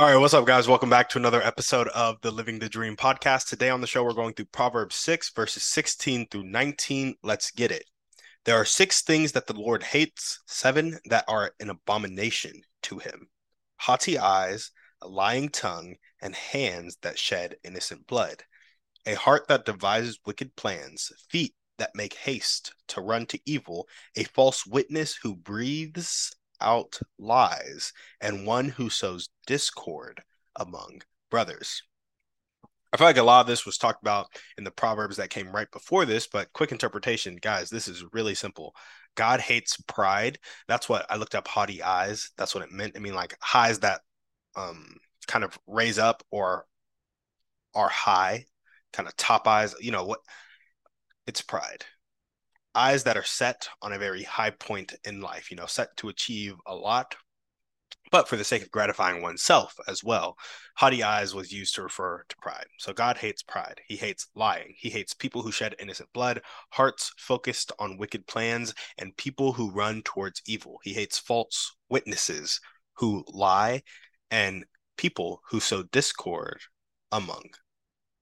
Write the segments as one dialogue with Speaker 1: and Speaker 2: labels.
Speaker 1: All right, what's up, guys? Welcome back to another episode of the Living the Dream podcast. Today on the show, we're going through Proverbs 6, verses 16 through 19. Let's get it. There are six things that the Lord hates, seven that are an abomination to him haughty eyes, a lying tongue, and hands that shed innocent blood, a heart that devises wicked plans, feet that make haste to run to evil, a false witness who breathes out lies and one who sows discord among brothers. I feel like a lot of this was talked about in the Proverbs that came right before this, but quick interpretation, guys, this is really simple. God hates pride. That's what I looked up haughty eyes. That's what it meant. I mean, like highs that um kind of raise up or are high, kind of top eyes, you know what it's pride eyes that are set on a very high point in life, you know, set to achieve a lot, but for the sake of gratifying oneself as well. Haughty eyes was used to refer to pride. So God hates pride. He hates lying. He hates people who shed innocent blood, hearts focused on wicked plans, and people who run towards evil. He hates false witnesses who lie and people who sow discord among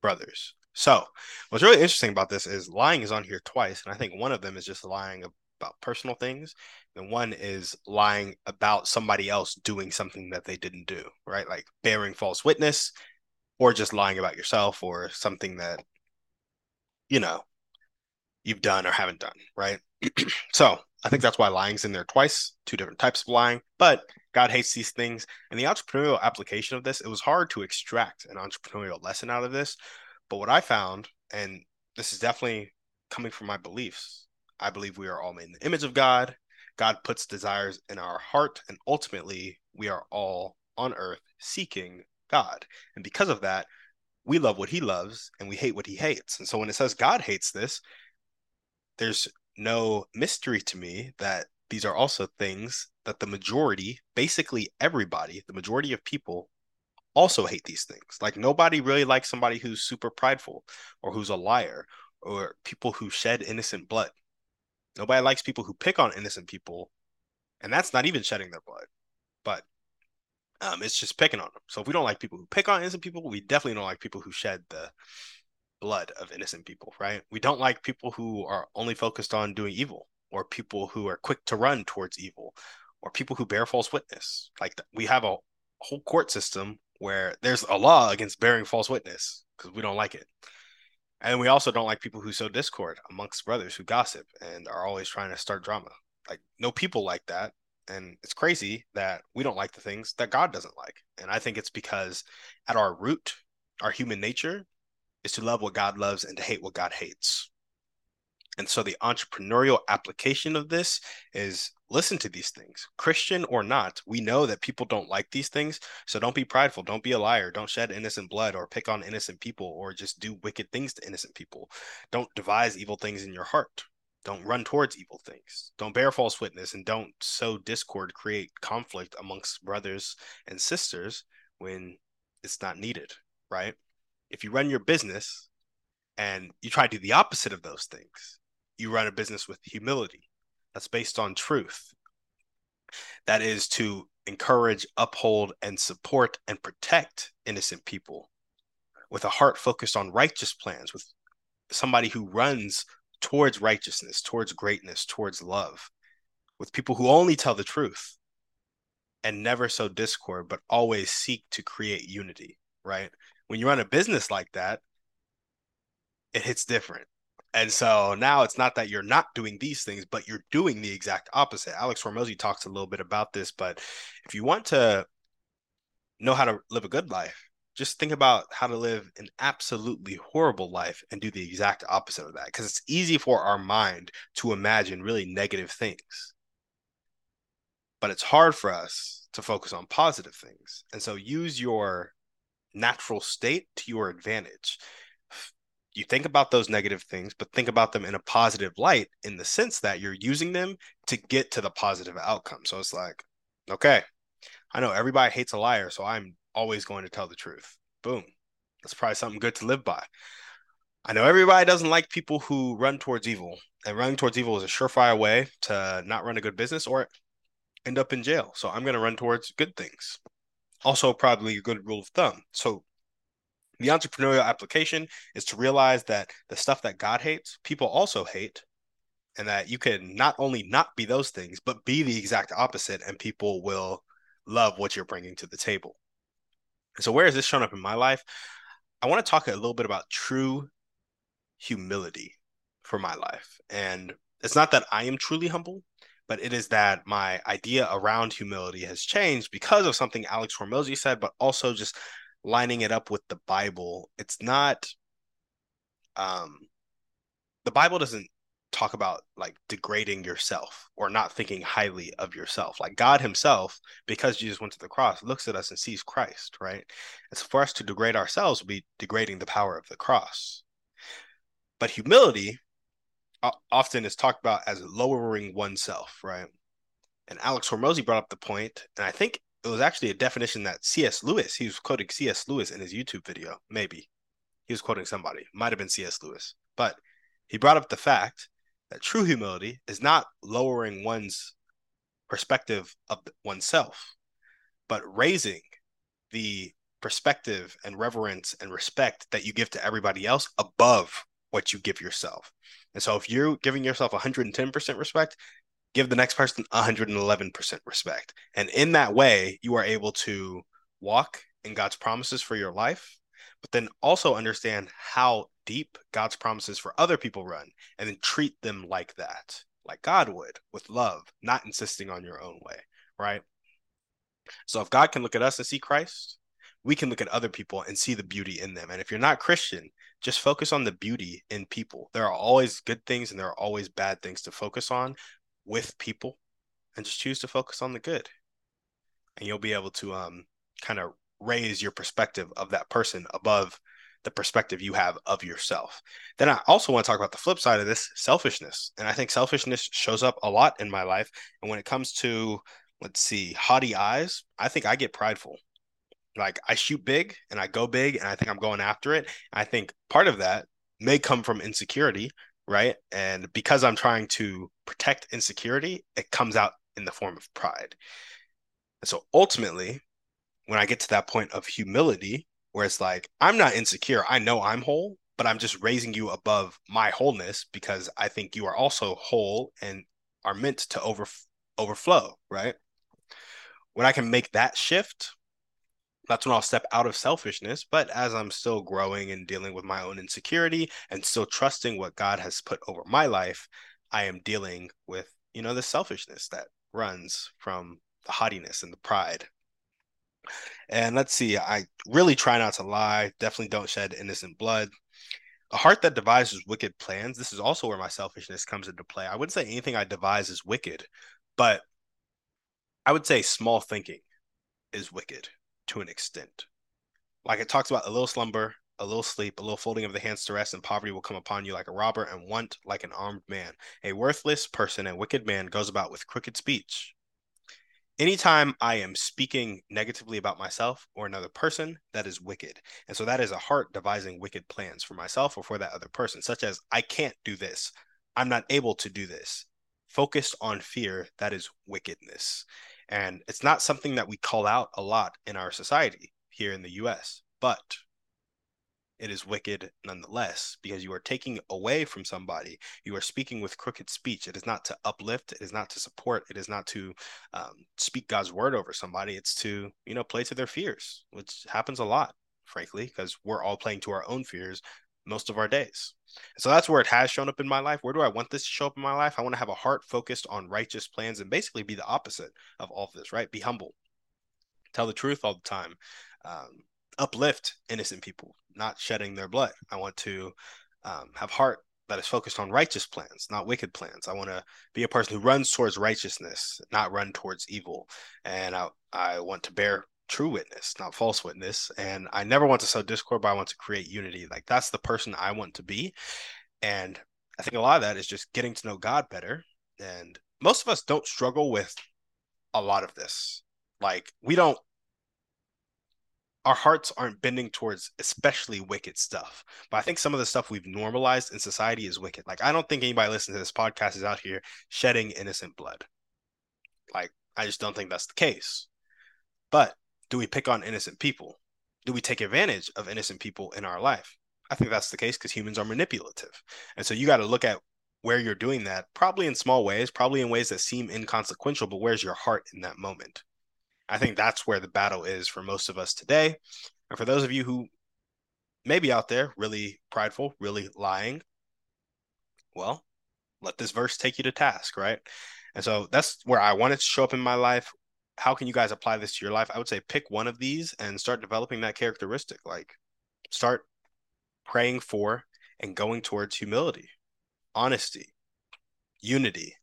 Speaker 1: brothers. So, what's really interesting about this is lying is on here twice, and I think one of them is just lying about personal things, and one is lying about somebody else doing something that they didn't do, right? Like bearing false witness, or just lying about yourself, or something that you know you've done or haven't done, right? so, I think that's why lying's in there twice, two different types of lying, but God hates these things. And the entrepreneurial application of this, it was hard to extract an entrepreneurial lesson out of this but what I found, and this is definitely coming from my beliefs, I believe we are all made in the image of God. God puts desires in our heart, and ultimately, we are all on earth seeking God. And because of that, we love what he loves and we hate what he hates. And so when it says God hates this, there's no mystery to me that these are also things that the majority, basically everybody, the majority of people also hate these things. Like nobody really likes somebody who's super prideful or who's a liar or people who shed innocent blood. Nobody likes people who pick on innocent people, and that's not even shedding their blood, but um, it's just picking on them. So if we don't like people who pick on innocent people, we definitely don't like people who shed the blood of innocent people, right? We don't like people who are only focused on doing evil or people who are quick to run towards evil or people who bear false witness. Like we have a whole court system where there's a law against bearing false witness because we don't like it. And we also don't like people who sow discord amongst brothers who gossip and are always trying to start drama. Like, no people like that. And it's crazy that we don't like the things that God doesn't like. And I think it's because at our root, our human nature is to love what God loves and to hate what God hates. And so the entrepreneurial application of this is listen to these things, Christian or not. We know that people don't like these things. So don't be prideful. Don't be a liar. Don't shed innocent blood or pick on innocent people or just do wicked things to innocent people. Don't devise evil things in your heart. Don't run towards evil things. Don't bear false witness and don't sow discord, create conflict amongst brothers and sisters when it's not needed, right? If you run your business and you try to do the opposite of those things, you run a business with humility that's based on truth. That is to encourage, uphold, and support and protect innocent people with a heart focused on righteous plans, with somebody who runs towards righteousness, towards greatness, towards love, with people who only tell the truth and never sow discord, but always seek to create unity, right? When you run a business like that, it hits different. And so now it's not that you're not doing these things, but you're doing the exact opposite. Alex Hormozi talks a little bit about this, but if you want to know how to live a good life, just think about how to live an absolutely horrible life and do the exact opposite of that. Because it's easy for our mind to imagine really negative things. But it's hard for us to focus on positive things. And so use your natural state to your advantage. You think about those negative things, but think about them in a positive light in the sense that you're using them to get to the positive outcome. So it's like, okay, I know everybody hates a liar, so I'm always going to tell the truth. Boom. That's probably something good to live by. I know everybody doesn't like people who run towards evil, and running towards evil is a surefire way to not run a good business or end up in jail. So I'm going to run towards good things. Also, probably a good rule of thumb. So the entrepreneurial application is to realize that the stuff that God hates, people also hate, and that you can not only not be those things, but be the exact opposite, and people will love what you're bringing to the table. So, where has this shown up in my life? I want to talk a little bit about true humility for my life. And it's not that I am truly humble, but it is that my idea around humility has changed because of something Alex Hormozi said, but also just lining it up with the Bible. It's not um the Bible doesn't talk about like degrading yourself or not thinking highly of yourself. Like God Himself, because Jesus went to the cross, looks at us and sees Christ, right? And so for us to degrade ourselves would be degrading the power of the cross. But humility often is talked about as lowering oneself, right? And Alex Hormozi brought up the point, and I think it was actually a definition that C.S. Lewis, he was quoting C.S. Lewis in his YouTube video, maybe. He was quoting somebody, might have been C.S. Lewis, but he brought up the fact that true humility is not lowering one's perspective of oneself, but raising the perspective and reverence and respect that you give to everybody else above what you give yourself. And so if you're giving yourself 110% respect, give the next person 111% respect. And in that way, you are able to walk in God's promises for your life, but then also understand how deep God's promises for other people run and then treat them like that, like God would, with love, not insisting on your own way, right? So if God can look at us and see Christ, we can look at other people and see the beauty in them. And if you're not Christian, just focus on the beauty in people. There are always good things and there are always bad things to focus on with people and just choose to focus on the good. And you'll be able to um kind of raise your perspective of that person above the perspective you have of yourself. Then I also want to talk about the flip side of this selfishness. And I think selfishness shows up a lot in my life. And when it comes to, let's see, haughty eyes, I think I get prideful like I shoot big and I go big and I think I'm going after it. I think part of that may come from insecurity, right? And because I'm trying to protect insecurity, it comes out in the form of pride. And so ultimately, when I get to that point of humility, where it's like, I'm not insecure, I know I'm whole, but I'm just raising you above my wholeness because I think you are also whole and are meant to over overflow, right? When I can make that shift, that's when I'll step out of selfishness. But as I'm still growing and dealing with my own insecurity and still trusting what God has put over my life, I am dealing with, you know, the selfishness that runs from the haughtiness and the pride. And let's see, I really try not to lie, definitely don't shed innocent blood. A heart that devises wicked plans. This is also where my selfishness comes into play. I wouldn't say anything I devise is wicked, but I would say small thinking is wicked to an extent. Like it talks about a little slumber, a little sleep, a little folding of the hands to rest, and poverty will come upon you like a robber, and want like an armed man. A worthless person and wicked man goes about with crooked speech. Anytime I am speaking negatively about myself or another person, that is wicked. And so that is a heart devising wicked plans for myself or for that other person, such as I can't do this. I'm not able to do this. Focused on fear, that is wickedness. And it's not something that we call out a lot in our society here in the US, but it is wicked nonetheless because you are taking away from somebody. You are speaking with crooked speech. It is not to uplift. It is not to support. It is not to um, speak God's word over somebody. It's to you know play to their fears, which happens a lot, frankly, because we're all playing to our own fears most of our days. So that's where it has shown up in my life. Where do I want this to show up in my life? I want to have a heart focused on righteous plans and basically be the opposite of all of this, right? Be humble, tell the truth all the time, um, uplift innocent people, not shedding their blood. I want to um, have heart that is focused on righteous plans, not wicked plans. I want to be a person who runs towards righteousness, not run towards evil. And I, I want to bear true witness, not false witness. And I never want to sow discord, but I want to create unity. Like that's the person I want to be. And I think a lot of that is just getting to know God better. And most of us don't struggle with a lot of this. Like we don't our hearts aren't bending towards especially wicked stuff. But I think some of the stuff we've normalized in society is wicked. Like I don't think anybody listening to this podcast is out here shedding innocent blood. Like I just don't think that's the case. But do we pick on innocent people? Do we take advantage of innocent people in our life? I think that's the case because humans are manipulative. And so you got to look at where you're doing that, probably in small ways, probably in ways that seem inconsequential, but where's your heart in that moment? I think that's where the battle is for most of us today. And for those of you who may be out there really prideful, really lying, well, let this verse take you to task, right? And so that's where I want it to show up in my life. How can you guys apply this to your life? I would say pick one of these and start developing that characteristic. Like start praying for and going towards humility, honesty, unity,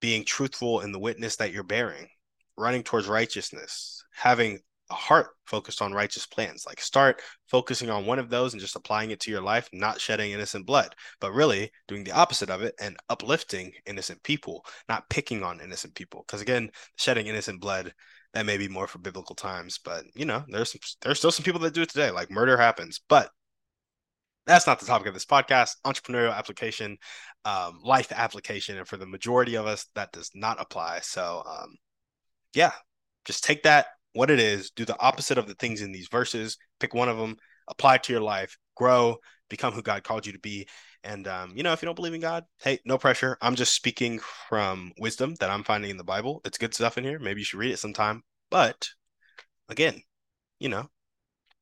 Speaker 1: being truthful in the witness that you're bearing, running towards righteousness, having a heart focused on righteous plans. Like start focusing on one of those and just applying it to your life, not shedding innocent blood, but really doing the opposite of it and uplifting innocent people, not picking on innocent people. Because again, shedding innocent blood that may be more for biblical times, but you know, there's some, there's still some people that do it today. Like murder happens, but that's not the topic of this podcast. Entrepreneurial application, um, life application, and for the majority of us, that does not apply. So, um, yeah, just take that what it is, do the opposite of the things in these verses, pick one of them, apply it to your life, grow, become who God called you to be. And um, you know, if you don't believe in God, hey, no pressure. I'm just speaking from wisdom that I'm finding in the Bible. It's good stuff in here. Maybe you should read it sometime. But again, you know,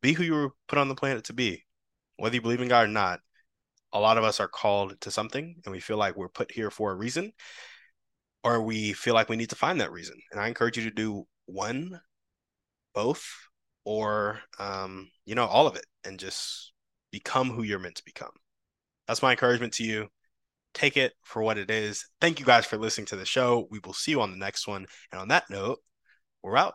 Speaker 1: be who you were put on the planet to be whether you believe in God or not, a lot of us are called to something and we feel like we're put here for a reason, or we feel like we need to find that reason. And I encourage you to do one, both, or um, you know, all of it and just become who you're meant to become. That's my encouragement to you. Take it for what it is. Thank you guys for listening to the show. We will see you on the next one. And on that note, we're out.